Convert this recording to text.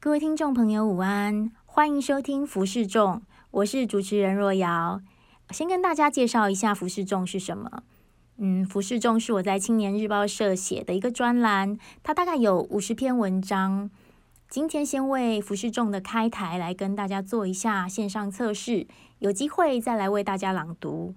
各位听众朋友午安。欢迎收听服饰众我是主持人若瑶。先跟大家介绍一下服饰众是什么。嗯服饰众是我在青年日报社写的一个专栏它大概有五十篇文章。今天先为服饰众的开台来跟大家做一下线上测试有机会再来为大家朗读。